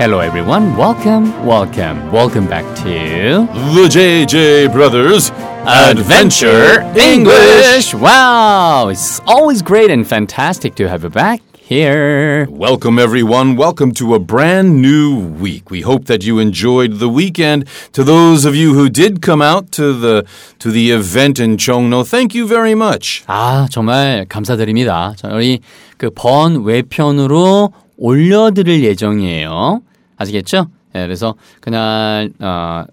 Hello everyone. Welcome, welcome, welcome back to The JJ Brothers Adventure English. Wow, it's always great and fantastic to have you back here. Welcome, everyone. Welcome to a brand new week. We hope that you enjoyed the weekend. To those of you who did come out to the to the event in Chongno, thank you very much. 아, 정말 감사드립니다. 저희 그 번외편으로 올려드릴 예정이에요. 아시겠죠? 예, 그래서 그날 어,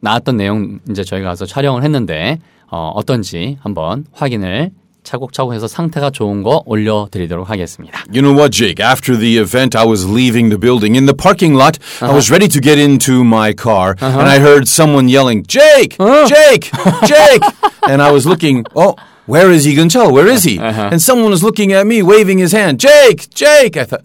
나왔던 내용 이제 저희가 가서 촬영을 했는데 어, 어떤지 한번 확인을 차곡차곡 해서 상태가 좋은 거 올려드리도록 하겠습니다. You know what, Jake? After the event, I was leaving the building. In the parking lot, I was ready to get into my car, and I heard someone yelling, Jake! Jake! Jake! and I was looking, oh, where is Egan Chell? Where is he? And someone was looking at me, waving his hand, Jake! Jake! I thought,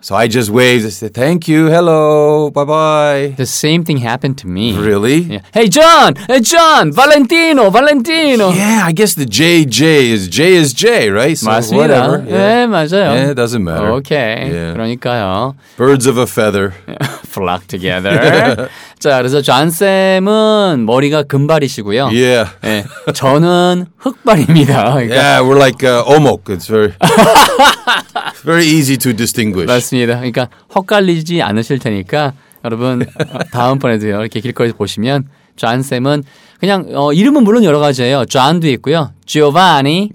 so I just waved. I said, thank you, hello, bye bye. The same thing happened to me. Really? Yeah. Hey John! Hey John! Valentino! Valentino! Yeah, I guess the JJ is J is J, right? So 맞습니다. whatever. 네, 맞아요. Yeah, it doesn't matter. 오케이. Yeah. 그러니까요. Birds of a feather. flock together. 자, 그래서 존 쌤은 머리가 금발이시고요. Yeah. 예, 저는 흑발입니다. 그러니까 Yeah, we're like uh, omok. It's very, very easy to distinguish. 맞습니다. 그러니까 헛갈리지 않으실 테니까 여러분 어, 다음번에도요 이렇게 길거리에서 보시면 존 쌤은 그냥 어, 이름은 물론 여러 가지예요. 존도 있고요, 지오바니,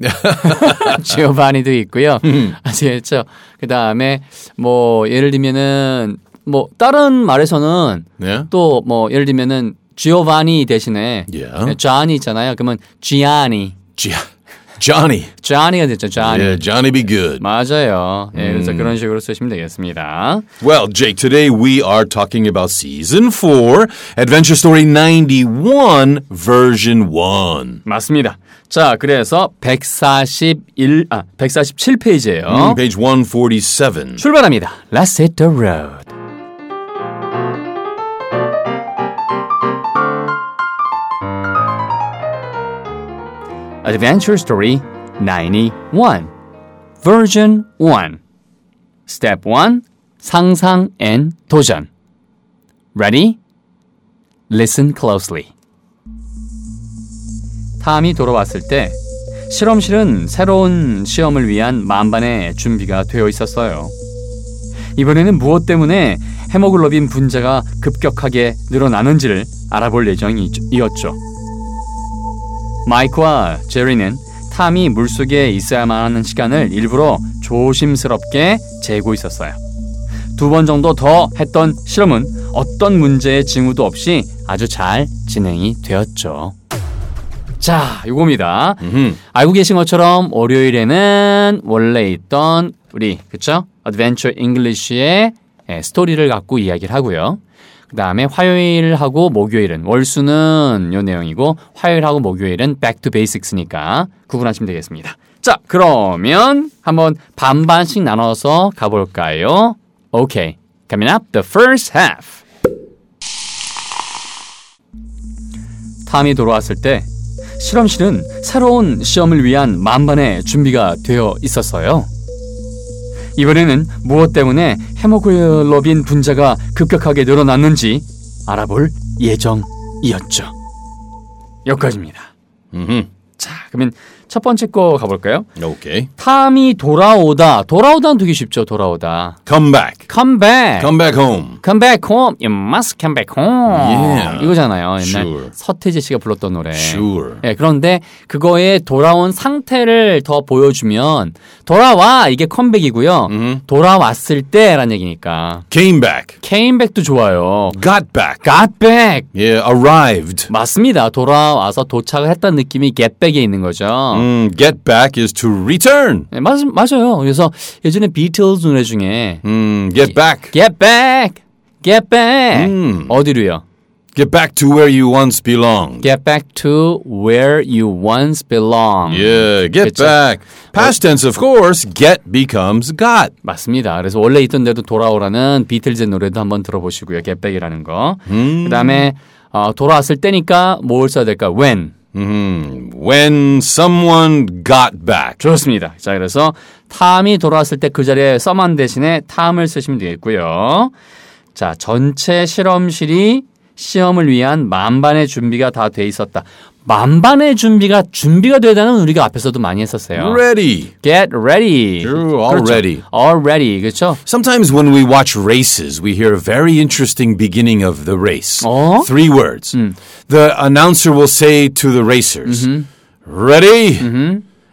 지오바니도 있고요. 아시겠죠? 그 다음에 뭐 예를 들면은 뭐 다른 말에서는 Yeah. 또뭐 예를 들면은 지오바니 대신에 Yeah. 존이 있잖아요. 그러면 지아니, G- Johnny. 존이가 됐죠. 존이. Yeah, Johnny be good. 맞아요. 예, 그래서 그런 식으로 쓰시면 되겠습니다. Well, Jake, today we are talking about season four, Adventure Story 91, version one. 맞습니다. 자, 그래서 141, 아, 147페이지예요. Mm, page 147. 출발합니다. Let's hit the road. Adventure Story 91 Version 1 Step 1 상상 and 도전 Ready? Listen closely. 탐이 돌아왔을 때 실험실은 새로운 시험을 위한 만반의 준비가 되어 있었어요. 이번에는 무엇 때문에 헤모글로빈 분자가 급격하게 늘어나는지를 알아볼 예정이었죠. 마이크와 제리는 탐이 물속에 있어야만 하는 시간을 일부러 조심스럽게 재고 있었어요. 두 번 정도 더 했던 실험은 어떤 문제의 징후도 없이 아주 잘 진행이 되었죠. 자, 요겁니다. 알고 계신 것처럼 월요일에는 원래 있던 우리 그쵸? Adventure English의 예, 스토리를 갖고 이야기를 하고요. 그 다음에 화요일하고 목요일은 월수는 요 내용이고 화요일하고 목요일은 back to basics니까 구분하시면 되겠습니다. 자, 그러면 한번 반반씩 나눠서 가볼까요? Okay. Coming up, the first half. 탐이 돌아왔을 때 실험실은 새로운 시험을 위한 만반의 준비가 되어 있었어요. 이번에는 무엇 때문에 헤모글로빈 분자가 급격하게 늘어났는지 알아볼 예정이었죠. 여기까지입니다. Mm-hmm. 자, 그러면 첫 번째 거 가볼까요? Okay. 탐이 돌아오다. 돌아오다는 되게 쉽죠. 돌아오다. Come back. Come back. Come back home. Come back home. You must come back home. Yeah. 이거잖아요. 옛날 Sure. 서태지 씨가 불렀던 노래. Sure. 예, 그런데 그거에 돌아온 상태를 더 보여주면 돌아와 이게 컴백이고요. 돌아왔을 때란 얘기니까. Came back. came back도 좋아요. Got back. got back. Yeah, arrived. 맞습니다. 돌아와서 도착을 했다는 느낌이 get back에 있는 거죠. Mm, get back is to return. 네, 맞, 맞아요. 그래서 예전에 비틀즈 노래 중에 Mm, get back. get back, get back 음. 어디로요? Get back to where you once belonged. Get back to where you once belonged. Yeah, get 그쵸? back. Past tense, of course, get becomes got. 맞습니다. 그래서 원래 있던 데도 돌아오라는 비틀즈 노래도 한번 들어보시고요. get back이라는 거. 그다음에 어, 돌아왔을 때니까 뭘 써야 될까? when. Hmm When someone got back. 좋습니다. 자, 그래서 탐이 돌아왔을 때 그 자리에 써만 대신에 탐을 쓰시면 되겠고요. 자, 전체 실험실이 시험을 위한 만반의 준비가 다 돼 있었다. 만반의 준비가 준비가 되다는 우리가 앞에서도 많이 했었어요. Ready. Get ready. True, all 그렇죠. ready. All ready. 그렇죠? Sometimes when we watch races, we hear a very interesting beginning of the race. 어? Three words. The announcer will say to the racers, ready,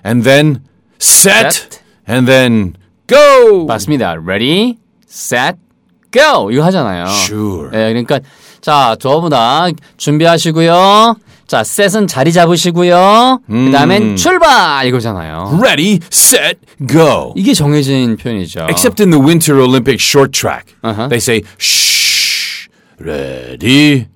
and then set, Set. and then go. 맞습니다. Ready, set, go. 이거 하잖아요. Sure. 예, 그러니까 자, 전부 다 준비하시고요. 자, set은 자리 잡으시고요. 그다음엔 출발 이거잖아요. Ready, set, go. 이게 정해진 표현이죠. Except in the Winter Olympic short track, Uh-huh. they say shh, ready,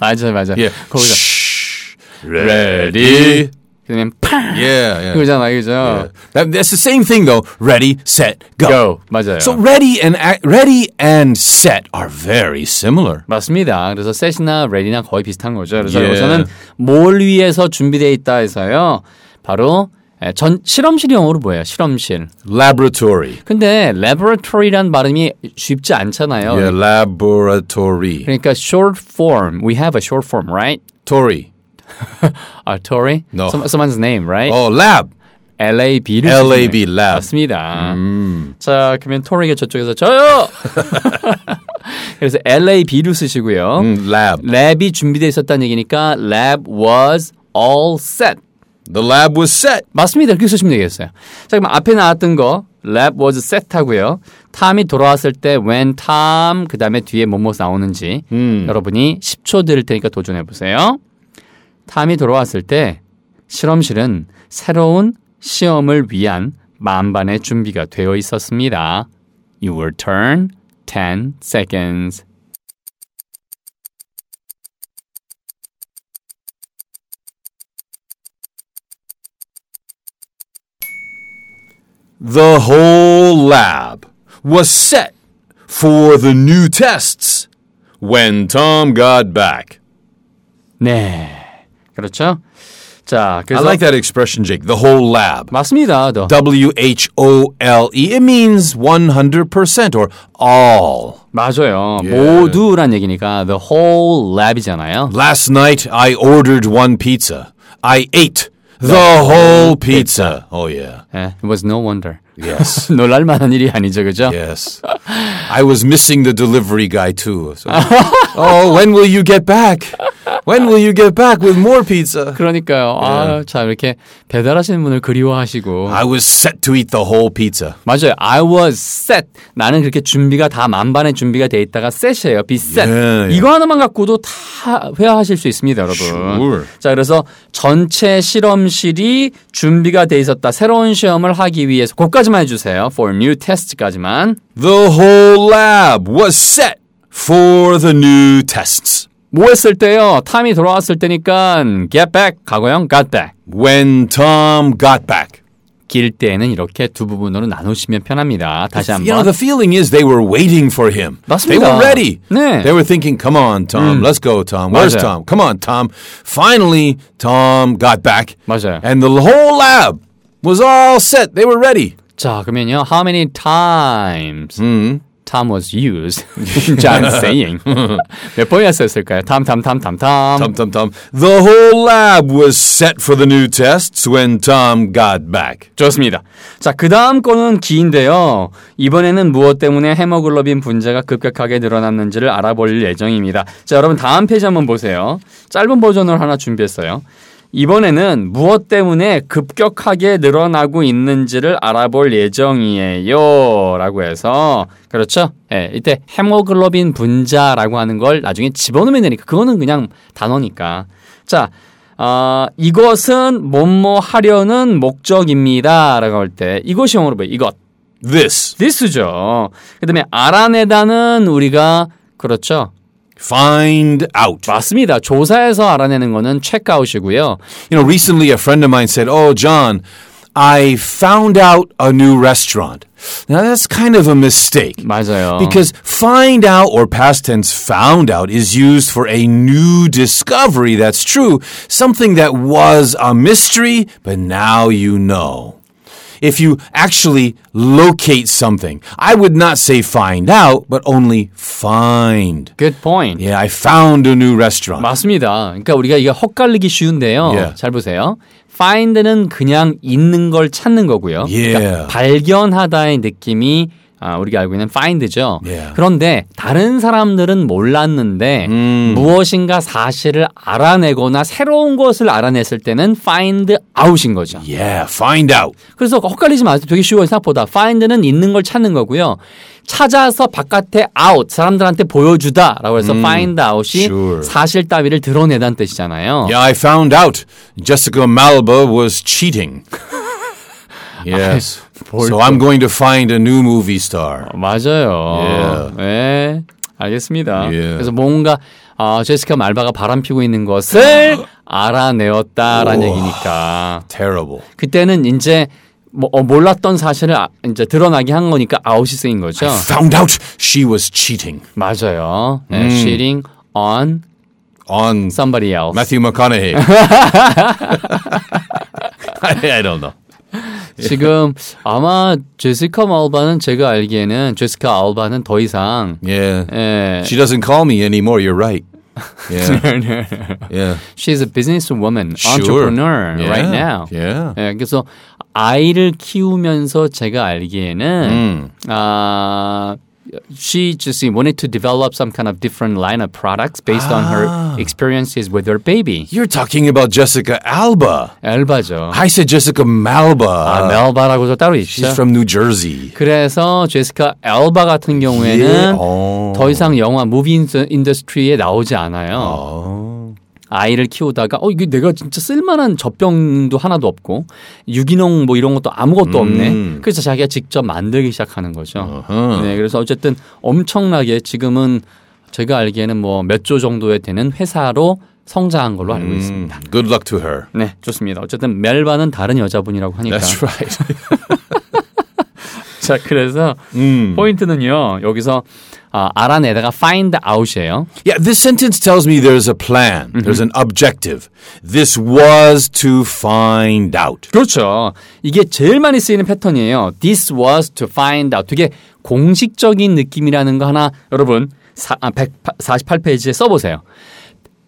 맞아요, 맞아요. yeah, 거기서 shh, ready, 그다음에 팡 yeah, yeah. 그거잖아요, 그죠? That, that's the same thing though. Ready, set, go. Go 맞아요. So ready and ready and set are very similar. 맞습니다. 그래서 set이나 ready나 거의 비슷한 거죠. 그래서 예. 여기서는 뭘 위해서 준비되어 있다 해서요. 바로 예, 전 실험실 영어로 뭐예요? 실험실. Laboratory. 근데 laboratory란 발음이 쉽지 않잖아요. Yeah, laboratory. 그러니까 short form. We have a short form, right? Tory. 아, Tory? No. Some, someone's name, right? Oh, lab. LAB를 LAB, lab. 맞습니다. 자, 그러면 토리가 저쪽에서 저요. 그래서 LAB로 쓰시고요. Mm, lab. 랩이 준비되어 있었다는 얘기니까 lab was all set. The lab was set. 맞습니다. 그렇게 쓰시면 되겠어요. 자, 그럼 앞에 나왔던 거 lab was set 하고요. 탐이 돌아왔을 때 when Tom 그다음에 뒤에 뭐뭐 나오는지 여러분이 10초 드릴 테니까 도전해 보세요. 탐이 돌아왔을 때 실험실은 새로운 시험을 위한 만반의 준비가 되어 있었습니다. Your turn. 10 seconds. The whole lab was set for the new tests when Tom got back. 네. 그렇죠? 자, I 그래서 like that expression, Jake. The whole lab. 맞습니다. 더. W H O L E. It means 100% or all. 맞아요. 예. 모두란 얘기니까 the whole lab이잖아요. Last night I ordered one pizza. I ate the whole pizza. Oh, yeah. 예, it was no wonder. Yes. 놀랄 만한 일이 아니죠, 그죠? Yes. I was missing the delivery guy too. So, oh, when will you get back? When will you get back with more pizza? 그러니까요. 아, 참 이렇게 배달하시는 분을 그리워하시고. I was set to eat the whole pizza. 맞아요. I was set. 나는 그렇게 준비가 다 만반의 준비가 돼 있다가 set이에요. be set. 예, 예. 이거 하나만 갖고도 다 회화하실 수 있습니다, 여러분. Sure. 자, 그래서 전체 실험실이 준비가 돼 있었다. 새로운 시험을 하기 위해서. 그까지만 해주세요. For new test까지만. The whole lab was set for the new tests. 뭐 했을 때요? 탐이 돌아왔을 때니까 get back 과거형 got back. When Tom got back. 길 때에는 이렇게 두 부분으로 나누시면 편합니다. 다시 You know, 한번. the feeling is they were waiting for him. They 맞습니다. were ready. 네. They were thinking, come on, Tom, let's go, Tom. Where's 맞아요. Tom? Come on, Tom. Finally, Tom got back. 맞아요. And the whole lab was all set. They were ready. 자, 그러면요. How many times 음. Tom was used? 존쌤. 몇 번이나 썼을까요? 탐, 탐, 탐, 탐, 탐. Tom, Tom, Tom. The whole lab was set for the new tests when Tom got back. 좋습니다. 자, 그 다음 거는 기인데요. 이번에는 무엇 때문에 헤모글로빈 분자가 급격하게 늘어났는지를 알아볼 예정입니다. 자, 여러분 다음 페이지 한번 보세요. 짧은 버전을 하나 준비했어요. 이번에는 무엇 때문에 급격하게 늘어나고 있는지를 알아볼 예정이에요. 라고 해서, 그렇죠? 예, 이때 헤모글로빈 분자라고 하는 걸 나중에 집어넣으면 되니까, 그거는 그냥 단어니까. 자, 어, 이것은 뭐뭐 하려는 목적입니다. 라고 할 때, 이것이 영어로 뭐예요? 이것. This. this죠. 그 다음에 알아내다는 우리가, 그렇죠. Find out. 맞습니다. 조사해서 알아내는 거는 체크아웃이고요. You know, recently a friend of mine said, Oh, John, I found out a new restaurant. Now that's kind of a mistake. 맞아요. Because find out or past tense found out is used for a new discovery that's true, something that was a mystery, but now you know. if you actually locate something. I would not say find out, but only find. Good point. Yeah, I found a new restaurant. 맞습니다. 그러니까 우리가 이게 헛갈리기 쉬운데요. Yeah. 잘 보세요. find는 그냥 있는 걸 찾는 거고요. Yeah. 그러니까 발견하다의 느낌이 아, 우리가 알고 있는 find죠. Yeah. 그런데 다른 사람들은 몰랐는데 무엇인가 사실을 알아내거나 새로운 것을 알아냈을 때는 find out인 거죠. Yeah, find out. 그래서 헛갈리지 마세요. 되게 쉬워요, 생각보다. find는 있는 걸 찾는 거고요. 찾아서 바깥에 out, 사람들한테 보여주다 라고 해서 find out이 sure. 사실 따위를 드러내다는 뜻이잖아요. Yeah, I found out Jessica Malba was cheating. Yes. So I'm going to find a new movie star. 맞아요. 네. 알겠습니다. Yeah. 그래서 뭔가 아, 제시카 말바가 바람 피고 있는 것을 알아내었다라는 얘기니까. Terrible. 그때는 이제 뭐, 어, 몰랐던 사실을 아- 이제 드러나게 한 거니까 아웃이 쓰인 거죠. Found out she was cheating 맞아요. 네, cheating on on somebody else. Matthew McConaughey. I, I don't know. 지금 아마 제시카 말바는 제가 알기에는 제시카 알바는 더 이상 Yeah. 예, She doesn't call me anymore. You're right. Yeah. yeah. she's a businesswoman, Sure. entrepreneur Yeah. right now. Yeah. 예, 그래서 아이를 키우면서 제가 알기에는 아 she just wanted to develop some kind of different line of products based on her experiences with her baby. You're talking about Jessica Alba. 엘바죠. I said Jessica Malba. 아, 멜바라고도 따로 있죠. She's from New Jersey. 그래서 제시카 엘바 같은 경우에는 예. 어. 더 이상 영화 무비 인더- 인더스트리에 나오지 않아요. Oh. 아이를 키우다가 어 이게 내가 진짜 쓸만한 젖병도 하나도 없고 유기농 뭐 이런 것도 아무것도 없네. 그래서 자기가 직접 만들기 시작하는 거죠. 어허. 네, 그래서 어쨌든 엄청나게 지금은 제가 알기에는 뭐 몇 조 정도에 되는 회사로 성장한 걸로 알고 있습니다. Good luck to her. 네, 좋습니다. 어쨌든 멜바는 다른 여자분이라고 하니까. That's right. 자, 그래서 음. 포인트는요. 여기서 아, 알아내다가 find out이에요. Yeah, this sentence tells me there's a plan, there's an objective. This was to find out. 그렇죠. 이게 제일 많이 쓰이는 패턴이에요. This was to find out. 되게 공식적인 느낌이라는 거 하나 여러분 사, 아, 148페이지에 써보세요.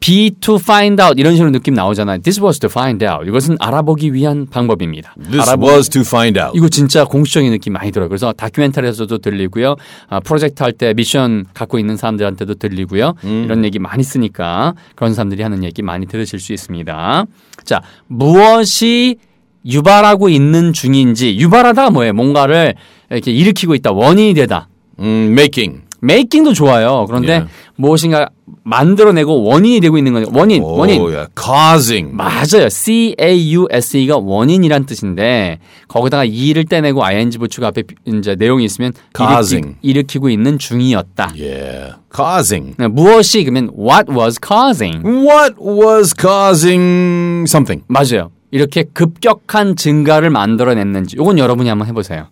Be to find out 이런 식으로 느낌 나오잖아요. This was to find out. 이것은 알아보기 위한 방법입니다. This was to find out. 이거 진짜 공식적인 느낌 많이 들어요. 그래서 다큐멘터리에서도 들리고요. 아, 프로젝트 할 때 미션 갖고 있는 사람들한테도 들리고요. 이런 얘기 많이 쓰니까 그런 사람들이 하는 얘기 많이 들으실 수 있습니다. 자, 무엇이 유발하고 있는 중인지 유발하다 뭐예요? 뭔가를 이렇게 일으키고 있다. 원인이 되다. Mm, making. 메이킹도 좋아요. 그런데 예. 무엇인가 만들어내고 원인이 되고 있는 거죠. 원인, Oh, 원인. yeah. Causing. 맞아요. C-A-U-S-E가 원인이란 뜻인데 거기다가 이를 떼내고 ing 부추가 앞에 이제 내용이 있으면 Causing. 일으키, 고 있는 중이었다. Yeah. Causing. 네, 무엇이 그러면 what was causing? What was causing something? 맞아요. 이렇게 급격한 증가를 만들어냈는지 이건 여러분이 한번 해보세요.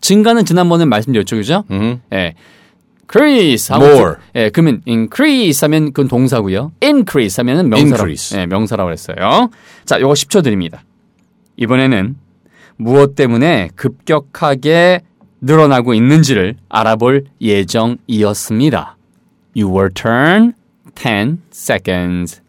증가는 지난번에 말씀드렸죠, 그죠? 예. Increase 하고 More. 예, 그러면 increase 하면 그건 동사고요. increase 하면은 명사라고 Increase. 예, 명사라고 했어요. 자, 요거 10초 드립니다. 이번에는 무엇 때문에 급격하게 늘어나고 있는지를 알아볼 예정이었습니다. Your turn. 10 seconds.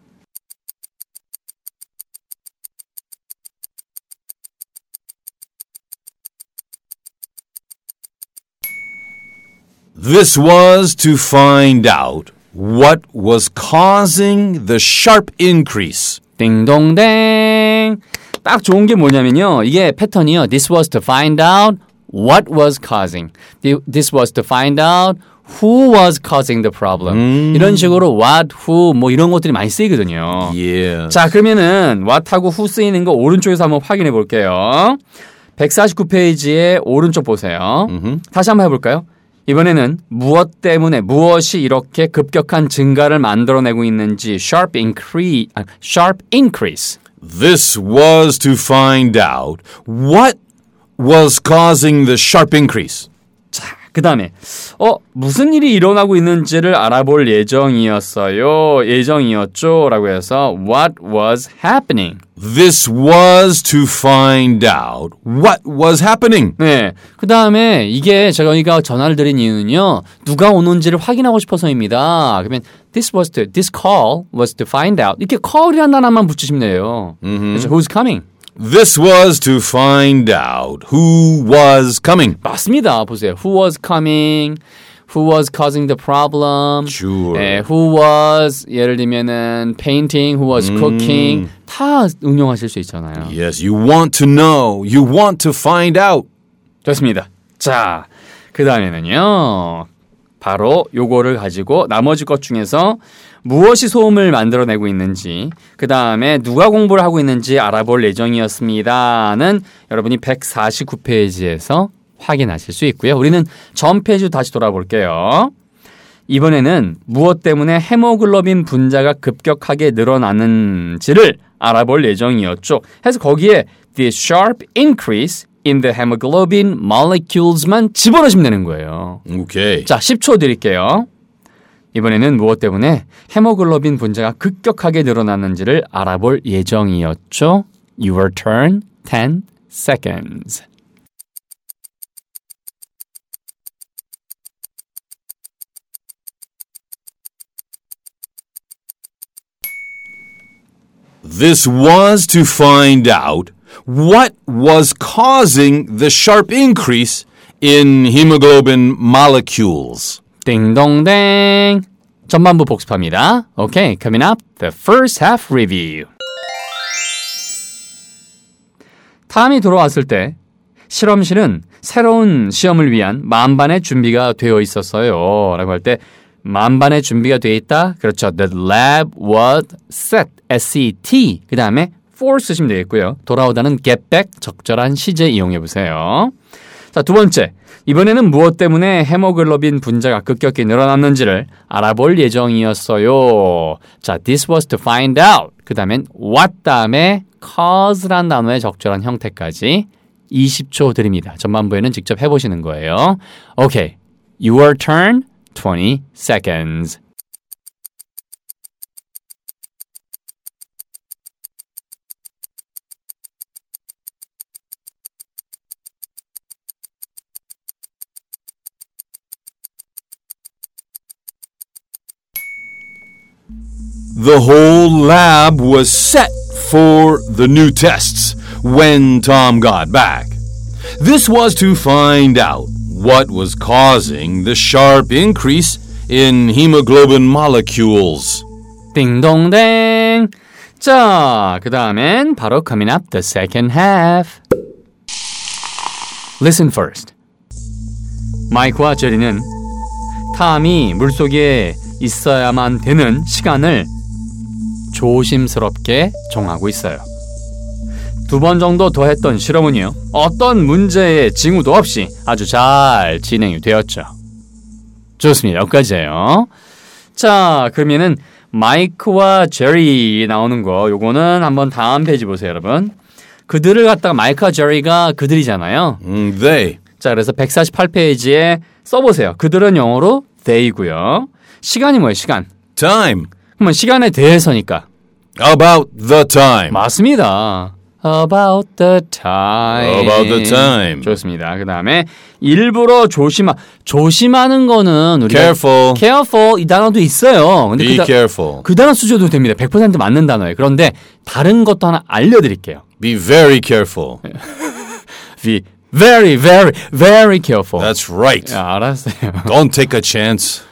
This was to find out what was causing the sharp increase. 띵동댕. 딱 좋은 게 뭐냐면요. 이게 패턴이요. This was to find out what was causing. This was to find out who was causing the problem. 이런 식으로 what, who 뭐 이런 것들이 많이 쓰이거든요. Yeah. 자, 그러면은 what하고 who 쓰이는 거 오른쪽에서 한번 확인해 볼게요. 149페이지에 오른쪽 보세요. 다시 한번 해볼까요? 이번에는 무엇 때문에 무엇이 이렇게 급격한 증가를 만들어내고 있는지 sharp increase, 아, sharp increase. This was to find out what was causing the sharp increase. 자, 그 다음에, 어, 무슨 일이 일어나고 있는지를 알아볼 예정이었어요. 예정이었죠. 라고 해서, what was happening? This was to find out what was happening. 네. 그 다음에 이게 제가 여기가 전화를 드린 이유는요, 누가 오는지를 확인하고 싶어서입니다. 그러면, this was to, this call was to find out. 이렇게 call이라는 단어만 붙이시면 돼요. 그래서 who's coming? This was to find out who was coming. 맞습니다. 보세요. Who was coming? Who was causing the problem? Sure. 네, who was 예를 들면은 painting, who was cooking 다 응용하실 수 있잖아요. Yes, you want to know. You want to find out. 좋습니다. 자, 그 다음에는요. 바로 요거를 가지고 나머지 것 중에서 무엇이 소음을 만들어내고 있는지, 그 다음에 누가 공부를 하고 있는지 알아볼 예정이었습니다는 여러분이 149페이지에서 확인하실 수 있고요. 우리는 전 페이지 다시 돌아볼게요. 이번에는 무엇 때문에 헤모글로빈 분자가 급격하게 늘어나는지를 알아볼 예정이었죠. 해서 거기에 the sharp increase in the hemoglobin molecules만 집어넣으시면 되는 거예요. Okay. 자, 10초 드릴게요. 이번에는 무엇 때문에 헤모글로빈 분자가 급격하게 늘어나는지를 알아볼 예정이었죠. Your turn. 10 seconds. This was to find out what was causing the sharp increase in hemoglobin molecules. 띵동댕. 전반부 복습합니다. Okay, coming up, the first half review. 탐이 돌아왔을 때 실험실은 새로운 시험을 위한 만반의 준비가 되어 있었어요. 라고 할 때 만반의 준비가 되어 있다. 그렇죠. The lab was set. S-E-T. 그 다음에 for 쓰시면 되겠고요. 돌아오다는 get back 적절한 시제 이용해 보세요. 자, 두 번째. 이번에는 무엇 때문에 헤모글로빈 분자가 급격히 늘어났는지를 알아볼 예정이었어요. 자, this was to find out. 그 다음엔 what 다음에 cause란 단어의 적절한 형태까지 20초 드립니다. 전반부에는 직접 해보시는 거예요. Okay. Your turn. 20 seconds. The whole lab was set for the new tests when Tom got back. This was to find out what was causing the sharp increase in hemoglobin molecules. 띵동댕. 자, 그 다음엔 바로 coming up the second half. Listen first. 마이크와 제리는 탐이 물속에 있어야만 되는 시간을 조심스럽게 정하고 있어요. 두 번 정도 더 했던 실험은요, 어떤 문제의 징후도 없이 아주 잘 진행이 되었죠. 좋습니다. 여기까지예요. 자, 그러면은 마이크와 제리 나오는 거 요거는 한번 다음 페이지 보세요, 여러분. 그들을 갖다가 마이크와 제리가 그들이잖아요. Mm, they. 자, 그래서 148페이지에 써보세요. 그들은 영어로 they고요. 시간이 뭐예요, 시간? Time. 그러면 시간에 대해서니까. About the time. 맞습니다. About the time. About the time. 좋습니다. 그 다음에 일부러 조심하, 조심하는 거는 우리가 Careful. careful 이 단어도 있어요. 근데 Be 그, 다- careful. 그 단어 쓰셔도 됩니다. 100% 맞는 단어예요. 그런데 다른 것도 하나 알려드릴게요. Be very careful. Be very, very, very careful. That's right. 야, 알았어요. Don't take a chance.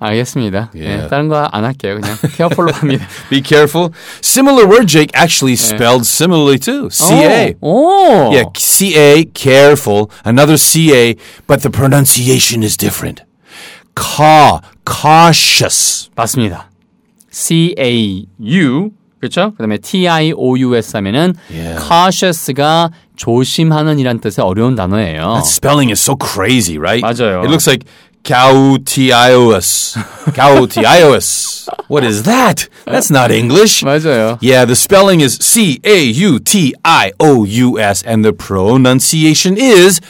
알겠습니다. 예, Yeah. 다른 거 안 할게요. 그냥 careful로 합니다. Be careful. Similar word, Jake, actually spelled similarly too. C-A. 오. Yeah, C-A, careful. Another C-A, but the pronunciation is different. Ca, cautious. 맞습니다. C A U 그렇죠? 그다음에 T I O U S 하면은 Yeah. cautious가 조심하는 이란 뜻의 어려운 단어예요. That spelling is so crazy, right? 맞아요. It looks like cautious. cautious. What is that? That's not English. 맞아요. Yeah, the spelling is C A U T I O U S, and the pronunciation is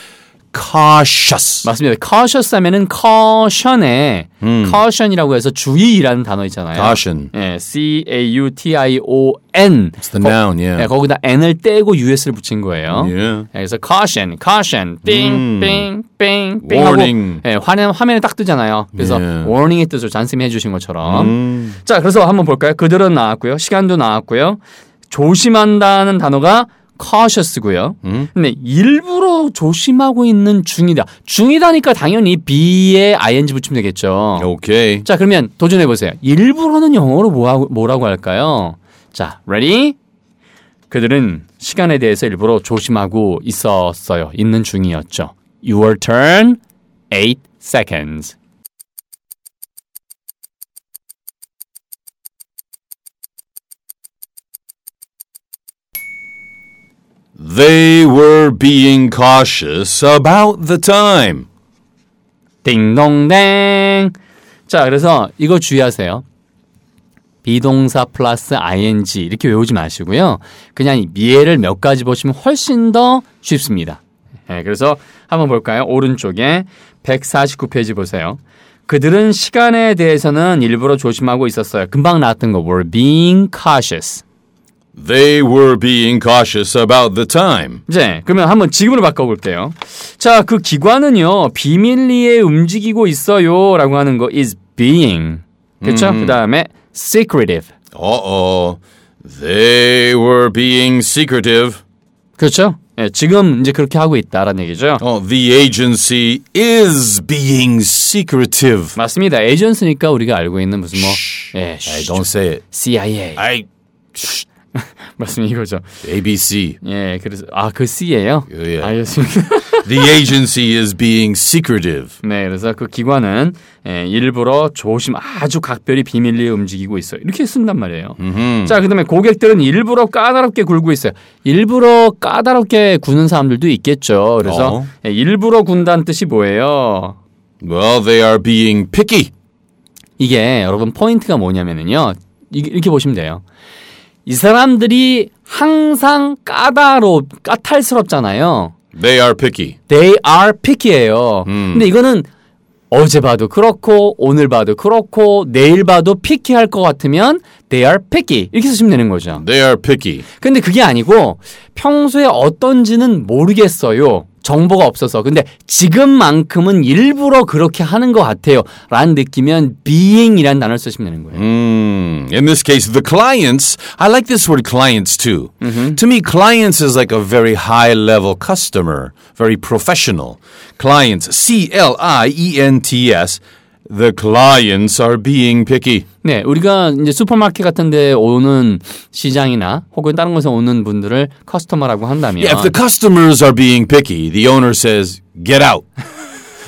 cautious. 맞습니다. cautious 하면은 caution에 caution이라고 해서 주의라는 단어 있잖아요. Caution. 예, C A U T I O N. It's the noun, yeah. 예, 거기다 n을 떼고 us를 붙인 거예요. Yeah. 예, 그래서 caution, caution, 띵, 띵, 띵, 띵 Warning. 하고 예, 화면 화면에 딱 뜨잖아요. 그래서 Yeah. warning의 뜻을 잔쌤이 해주신 것처럼. 자, 그래서 한번 볼까요? 그들은 나왔고요, 시간도 나왔고요. 조심한다는 단어가 cautious고요. 근데 일부러 조심하고 있는 중이다. 중이다니까 당연히 be에 ing 붙이면 되겠죠. Okay. 자, 그러면 도전해 보세요. 일부러는 영어로 뭐하고, 뭐라고 할까요? 자, ready? 그들은 시간에 대해서 일부러 조심하고 있었어요. 있는 중이었죠. Your turn. 8 seconds. They were being cautious about the time. 띵동댕. 자, 그래서 이거 주의하세요. 비동사 플러스 ing 이렇게 외우지 마시고요. 그냥 이 미해를 몇 가지 보시면 훨씬 더 쉽습니다. 네, 그래서 한번 볼까요? 오른쪽에 149페이지 보세요. 그들은 시간에 대해서는 일부러 조심하고 있었어요. 금방 나왔던 거 were being cautious. They were being cautious about the time. 이제 그러면 한번 지금으로 바꿔볼게요. 자, 그 기관은요 비밀리에 움직이고 있어요라고 하는 거 is being 그렇죠? 그 다음에 secretive Uh-oh. They were being secretive. 그렇죠? 예, 지금 이제 그렇게 하고 있다라는 얘기죠. Oh, the agency is being secretive. 맞습니다. 에이전스니까 우리가 알고 있는 무슨 뭐 예, Hey, don't say it. CIA I 맞 습니다 이거죠. ABC. 예, 그래서 아 그 C예요. 예, 예. 알겠습니다. The agency is being secretive. 네, 그래서 그 기관은 예, 일부러 조심 아주 각별히 비밀리에 움직이고 있어요. 이렇게 쓴단 말이에요. 자, 그다음에 고객들은 일부러 까다롭게 굴고 있어요. 일부러 까다롭게 구는 사람들도 있겠죠. 그래서 어. 예, 일부러 군다는 뜻이 뭐예요? Well, they are being picky. 이게 여러분 포인트가 뭐냐면은요. 이- 이렇게 보시면 돼요. 이 사람들이 항상 까다로 까탈스럽잖아요. They are picky. They are pick예요. 근데 이거는 어제 봐도 그렇고 오늘 봐도 그렇고 내일 봐도 picky 할것 같으면 they are picky 이렇게 쓰시면 되는 거죠. They are picky. 근데 그게 아니고 평소에 어떤지는 모르겠어요. 정보가 없어서. 근데 지금만큼은 일부러 그렇게 하는 것 같아요. 라는 느끼면 being이라는 단어를 쓰시면 되는 거예요. Mm. In this case, the clients, I like this word clients too. To me, clients is like a very high level customer, very professional. Clients, C L I E N T S. The clients are being picky. 네, 우리가 이제 슈퍼마켓 같은 데 오는 시장이나 혹은 다른 곳에 오는 분들을 커스터머라고 한다면 Yeah, if the customers are being picky, the owner says, get out.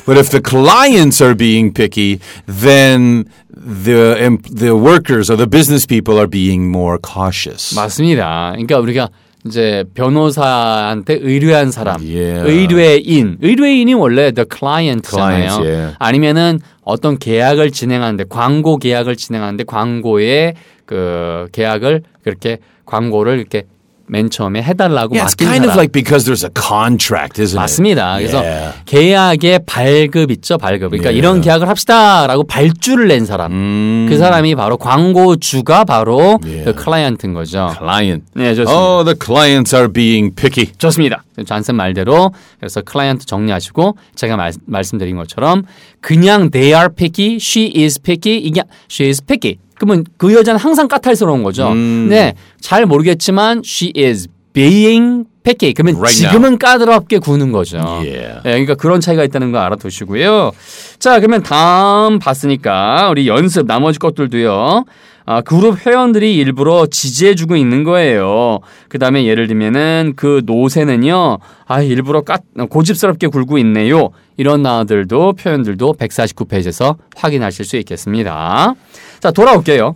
but if the clients are being picky, then the, the workers or the business people are being more cautious. 맞습니다. 그러니까 우리가 이제 변호사한테 의뢰한 사람, Yeah. 의뢰인, 의뢰인이 원래 the client잖아요. Clients, yeah. 아니면은 어떤 계약을 진행하는데 광고 계약을 진행하는데 광고의 그 계약을 그렇게 광고를 이렇게 맨 처음에 해달라고 Yeah, it's 맡긴 kind of 사람. like because there's a contract, isn't 맞습니다. it? 그래서 Yeah. 계약의 발급 있죠, 발급. 그러니까 네. 이런 계약을 합시다라고 발주를 낸 사람. 그 사람이 바로 광고주가 바로 예. 그 클라이언트인 거죠. client. 네, 좋습니다. Oh, the clients are being picky. 좋습니다. 잔슨 말대로 그래서 클라이언트 정리하시고 제가 말, 말씀드린 것처럼 그냥 they are picky, she is picky, 이게 she is picky. 그러면 그 여자는 항상 까탈스러운 거죠. 네, 잘 모르겠지만 she is being picky. 그러면 Right 지금은 까다롭게 구는 거죠. Yeah. 네, 그러니까 그런 차이가 있다는 거 알아두시고요. 자, 그러면 다음 봤으니까 우리 연습 나머지 것들도요. 아, 그룹 회원들이 일부러 지지해주고 있는 거예요. 그 다음에 예를 들면은 그 노새는요, 아, 일부러 까, 고집스럽게 굴고 있네요. 이런 나들도 표현들도 149페이지에서 확인하실 수 있겠습니다. 자, 돌아올게요.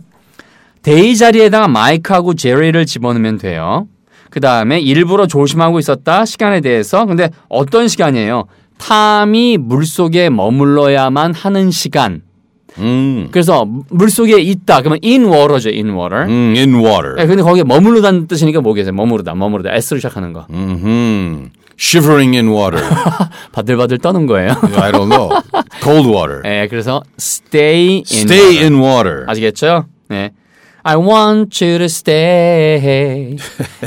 They 자리에다가 마이크하고 제리를 집어넣으면 돼요. 그 다음에 일부러 조심하고 있었다 시간에 대해서 근데 어떤 시간이에요? 탐이 물 속에 머물러야만 하는 시간. Mm. 그래서 물 속에 있다. 그러면 in water죠, in water. Mm, in water. 네, 근데 거기에 머무르다는 뜻이니까 뭐겠어요? 머무르다, 머무르다. S로 시작하는 거. hmm shivering in water. 바들바들 떠는 거예요. I don't know. Cold water. 네, 그래서 stay in Stay water. in water. 아시겠죠? 네. I want you to stay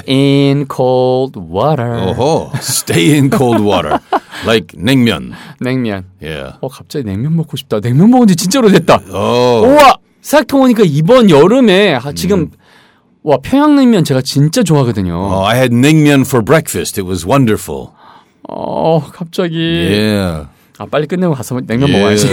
in cold water. Oh, stay in cold water. like 냉면. 냉면. Yeah. 어, 갑자기 냉면 먹고 싶다. 냉면 먹은 지 진짜 오래됐다. Oh. 우와! 생각해보니까 이번 여름에 아, 지금 와 평양냉면 제가 진짜 좋아하거든요. Oh, I had 냉면 for breakfast. It was wonderful. 어 갑자기 Yeah. 아 빨리 끝내고 가서 냉면 예. 먹어야지.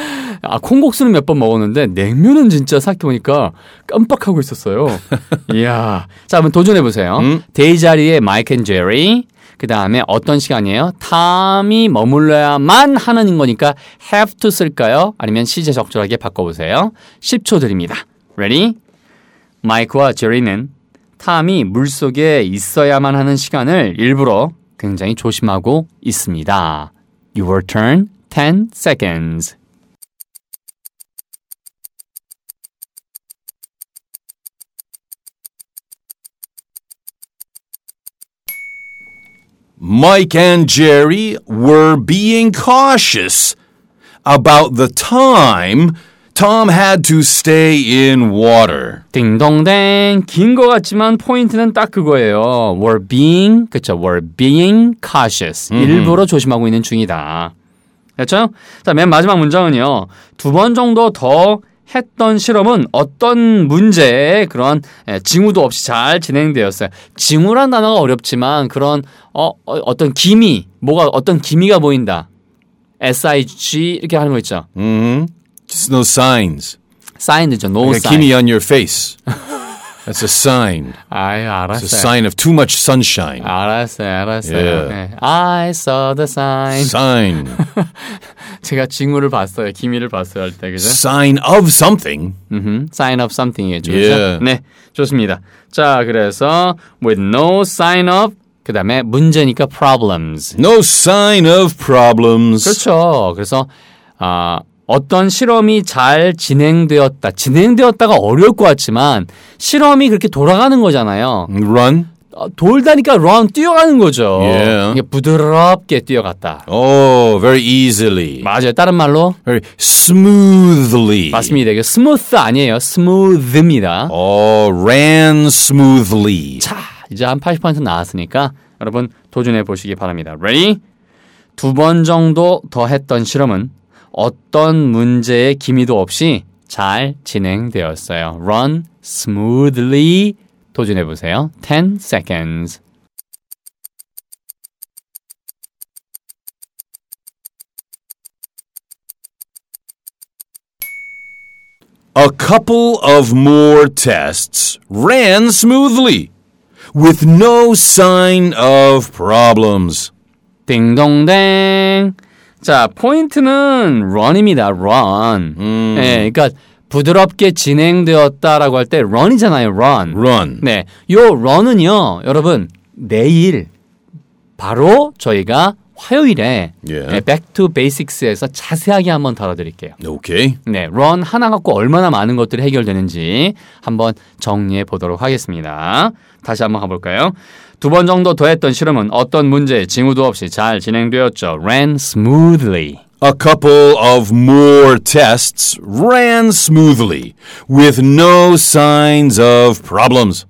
아 콩국수는 몇 번 먹었는데 냉면은 진짜 생각해 보니까 깜빡하고 있었어요. 이야. 자 한번 도전해 보세요. 데이자리의 마이크 앤 제리. 그 다음에 어떤 시간이에요? 탐이 머물러야만 하는 거니까 have to 쓸까요? 아니면 시제 적절하게 바꿔보세요. 10초 드립니다. Ready? 마이크와 제리는 탐이 물속에 있어야만 하는 시간을 일부러 굉장히 조심하고 있습니다. Your turn, 10 seconds. Mike and Jerry were being cautious about the time Tom had to stay in water. 딩동댕 긴거 같지만 포인트는 딱 그거예요. Were being 그쵸? Were being cautious. 일부러 조심하고 있는 중이다. 그렇죠? 자, 맨 마지막 문장은요. 두 번 정도 더 했던 실험은 어떤 문제에 그런 예, 징후도 없이 잘 진행되었어요. 징후란 단어가 어렵지만 그런 어, 어, 어떤 기미, 뭐가 어떤 기미가 보인다. SIG 이렇게 하는 거 있죠. Mm-hmm. Just no signs. 사인드죠. No Like a sign. kini on your face. That's a sign. 아유, It's a 알았어요. sign of too much sunshine. 알았어요, 알았어요. 예. 네. I saw the sign. Sign. 제가 징후를 봤어요. 기미를 봤어요 할 때, 그죠? sign of something. 음흠. Sign of something이죠. 예. 그죠? 네, 좋습니다. 자, 그래서 with no sign of 그 다음에 문제니까 problems. No sign of problems. 그렇죠. 그래서 아 어떤 실험이 잘 진행되었다. 진행되었다가 어려울 것 같지만 실험이 그렇게 돌아가는 거잖아요. Run. 어, 돌다니까 run 뛰어가는 거죠. 예. 이게 부드럽게 뛰어갔다. Oh, very easily. 맞아요. 다른 말로 Very smoothly. 맞습니다. 이게 스무스 아니에요. smooth입니다. Oh, ran smoothly. 자, 이제 한 80% 나왔으니까 여러분 도전해 보시기 바랍니다. Ready? 두 번 정도 더 했던 실험은 어떤 문제의 기미도 없이 잘 진행되었어요. Run smoothly 도전해 보세요. 10 seconds. A couple of more tests ran smoothly with no sign of problems. 딩동댕. 자, 포인트는 run입니다. run. 네, 그러니까 부드럽게 진행되었다라고 할 때 run이잖아요. run. Run. 네, 요 run은요, 여러분 내일 바로 저희가 화요일에 예. 네, Back to Basics에서 자세하게 한번 다뤄드릴게요. Okay. 네, run 하나 갖고 얼마나 많은 것들이 해결되는지 한번 정리해 보도록 하겠습니다. 다시 한번 가볼까요? 두 번 정도 더 했던 실험은 어떤 문제, 징후도 없이 잘 진행되었죠. ran smoothly. A couple of more tests ran smoothly with no signs of problems.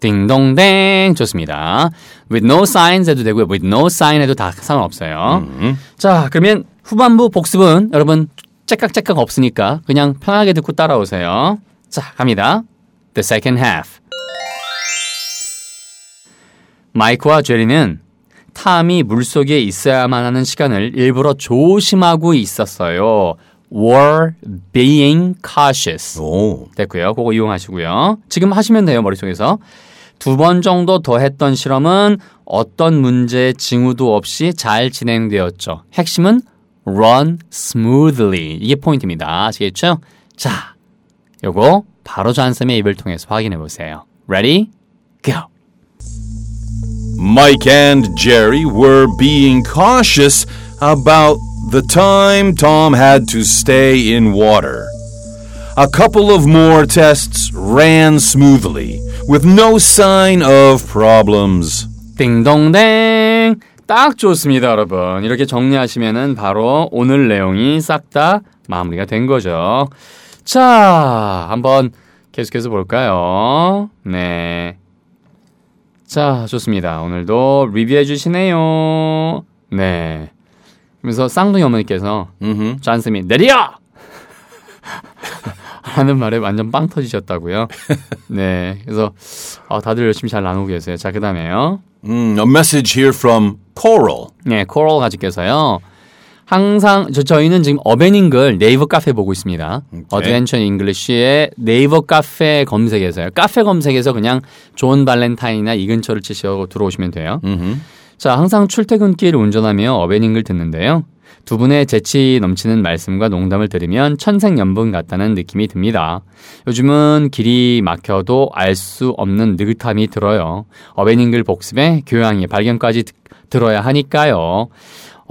딩동댕 좋습니다. With no signs 해도 되고요. With no sign 해도 다 상관없어요. 자, 그러면 후반부 복습은 여러분 째깍째깍 없으니까 그냥 편하게 듣고 따라오세요. 자, 갑니다. The second half. 마이크와 제리는 탐이 물속에 있어야만 하는 시간을 일부러 조심하고 있었어요. were being cautious. Oh. 됐고요. 그거 이용하시고요. 지금 하시면 돼요. 머릿속에서. 두 번 정도 더 했던 실험은 어떤 문제의 징후도 없이 잘 진행되었죠. 핵심은 run smoothly. 이게 포인트입니다. 아시겠죠? 자, 요거 바로 잔쌤의 입을 통해서 확인해 보세요. Ready? Go. Mike and Jerry were being cautious about the time Tom had to stay in water. A couple of more tests ran smoothly, with no sign of problems. 띵동댕. 딱 좋습니다, 여러분. 이렇게 정리하시면은 바로 오늘 내용이 싹 다 마무리가 된 거죠. 자, 한번 계속해서 볼까요? 네. 자, 좋습니다. 오늘도 리뷰해 주시네요. 네. 그래서 쌍둥이 어머니께서. 잔쌤이 내려! 하는 말에 완전 빵 터지셨다고요. 네. 그래서 어, 다들 열심히 잘 나누고 계세요. 자, 그 다음에요. Mm, a message here from Coral. 네, 코럴 가지께서요. 항상 저 저희는 지금 어벤잉글 네이버 카페 보고 있습니다. 어드벤처 잉글리쉬의 네이버 카페 검색에서요. 카페 검색에서 그냥 존 발렌타인이나 이근철을 치시고 들어오시면 돼요. 자, 항상 출퇴근길 운전하며 어벤잉글 듣는데요. 두 분의 재치 넘치는 말씀과 농담을 들으면 천생연분 같다는 느낌이 듭니다. 요즘은 길이 막혀도 알 수 없는 느긋함이 들어요. 어벤잉글 복습에 교양의 발견까지 드- 들어야 하니까요.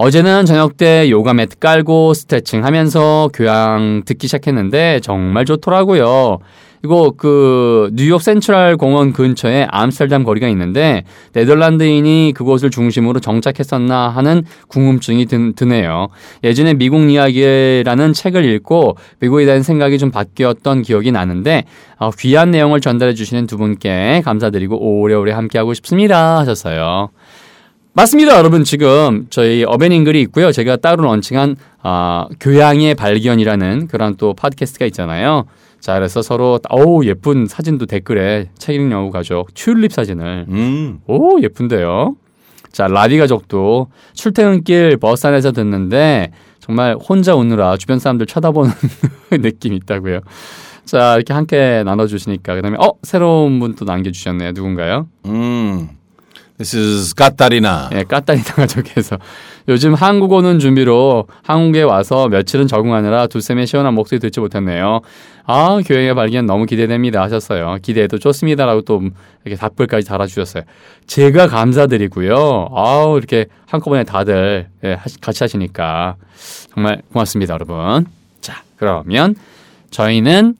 어제는 저녁 때 요가 매트 깔고 스트레칭 하면서 교양 듣기 시작했는데 정말 좋더라고요. 이거 그 뉴욕 센트럴 공원 근처에 암스테르담 거리가 있는데 네덜란드인이 그곳을 중심으로 정착했었나 하는 궁금증이 드, 드네요. 예전에 미국 이야기라는 책을 읽고 미국에 대한 생각이 좀 바뀌었던 기억이 나는데 어, 귀한 내용을 전달해 주시는 두 분께 감사드리고 오래오래 함께하고 싶습니다 하셨어요. 맞습니다, 여러분. 지금 저희 어벤잉글이 있고요. 제가 따로 런칭한 아, 교양의 발견이라는 그런 또 팟캐스트가 있잖아요. 자, 그래서 서로 어우 예쁜 사진도 댓글에 책 읽는 여우 가족 튤립 사진을 Mm. 오 예쁜데요. 자, 라비 가족도 출퇴근길 버스 안에서 듣는데 정말 혼자 오느라 주변 사람들 쳐다보는 느낌이 있다고요. 자, 이렇게 함께 나눠주시니까 그 다음에 어 새로운 분 또 남겨주셨네요. 누군가요? Mm. This is Katarina. 예, 까따리 가족에서 요즘 한국 오는 준비로 한국에 와서 며칠은 적응하느라 두쌤의 시원한 목소리 듣지 못했네요. 아, 교양의 발견 너무 기대됩니다 하셨어요. 기대해도 좋습니다라고 또 이렇게 답글까지 달아주셨어요. 제가 감사드리고요. 아우, 이렇게 한꺼번에 다들 예, 같이 하시니까 정말 고맙습니다, 여러분. 자, 그러면 저희는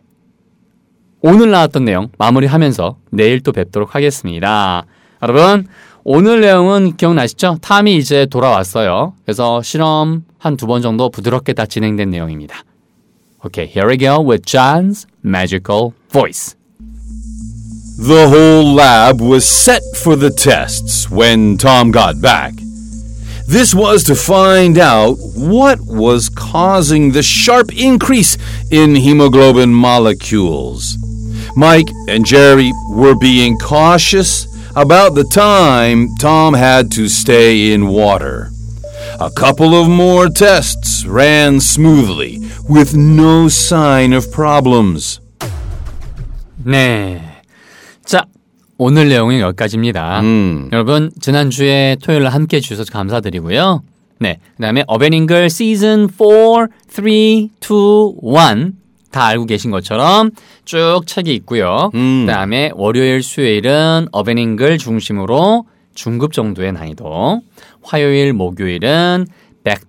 오늘 나왔던 내용 마무리하면서 내일 또 뵙도록 하겠습니다. 여러분, 오늘 내용은 기억나시죠? 탐이 이제 돌아왔어요. 그래서 실험 한 두 번 정도 부드럽게 다 진행된 내용입니다. Okay, here we go with John's magical voice. The whole lab was set for the tests when Tom got back. This was to find out what was causing the sharp increase in hemoglobin molecules. Mike and Jerry were being cautious about the time Tom had to stay in water. A couple of more tests ran smoothly with no sign of problems. 네. 자, 오늘 내용은 여기까지입니다. 음. 여러분, 지난주에 토요일 날 함께 해주셔서 감사드리고요. 네. 그 다음에 어베닝글 시즌 4, 3, 2, 1. 다 알고 계신 것처럼 쭉 책이 있고요. 음. 그 다음에 월요일, 수요일은 어베닝글 중심으로 중급 정도의 난이도. 화요일, 목요일은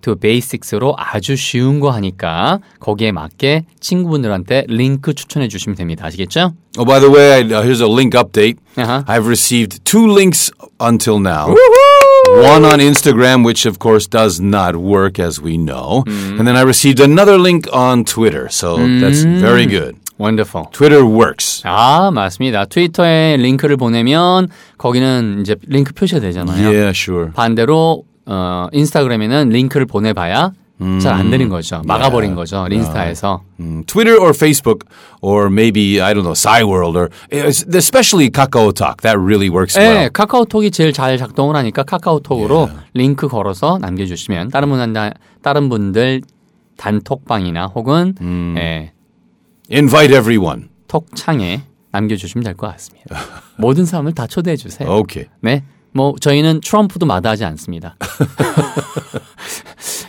to basics로 아주 쉬운 거 하니까 거기에 맞게 친구분들한테 링크 추천해 주시면 됩니다. 아시겠죠? Oh, by the way, uh, here's a link update. Uh-huh. I've received two links until now. One on Instagram, which of course does not work, as we know. And then I received another link on Twitter. So that's very good. Wonderful. Twitter works. 아, 맞습니다. 트위터에 링크를 보내면 거기는 이제 링크 표시가 되잖아요. Yeah, sure. 반대로 어, 인스타그램에는 링크를 보내봐야 잘안 되는 거죠. 막아버린 거죠. 인스타에서. Mm, Twitter or Facebook or maybe, I don't know, Cyworld or especially Kakao Talk. That really works 네, well. 카카오톡이 제일 잘 작동을 하니까 카카오톡으로 링크 걸어서 남겨 주시면 다른 분한 다른 분들 단톡방이나 혹은 예, Invite everyone. 톡창에 남겨 주시면 될 것 같습니다. 모든 사람을 다 초대해 주세요. Okay. 네. 뭐 저희는 트럼프도 마다하지 않습니다.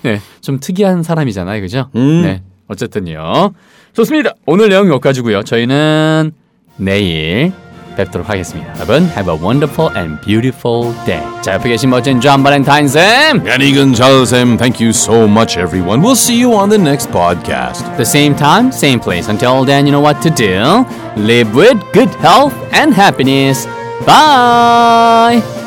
네, 좀 특이한 사람이잖아요, 그죠? 네, 어쨌든요. 좋습니다. 오늘 내용 여기까지고요. 저희는 내일 뵙도록 하겠습니다. 여러분, have a wonderful and beautiful day. 자, 옆에 계신 멋진 존 발렌타인 쌤. Gonzalez, M, thank you so much, everyone. We'll see you on the next podcast. The same time, same place. Until then, you know what to do. Live with good health and happiness. Bye.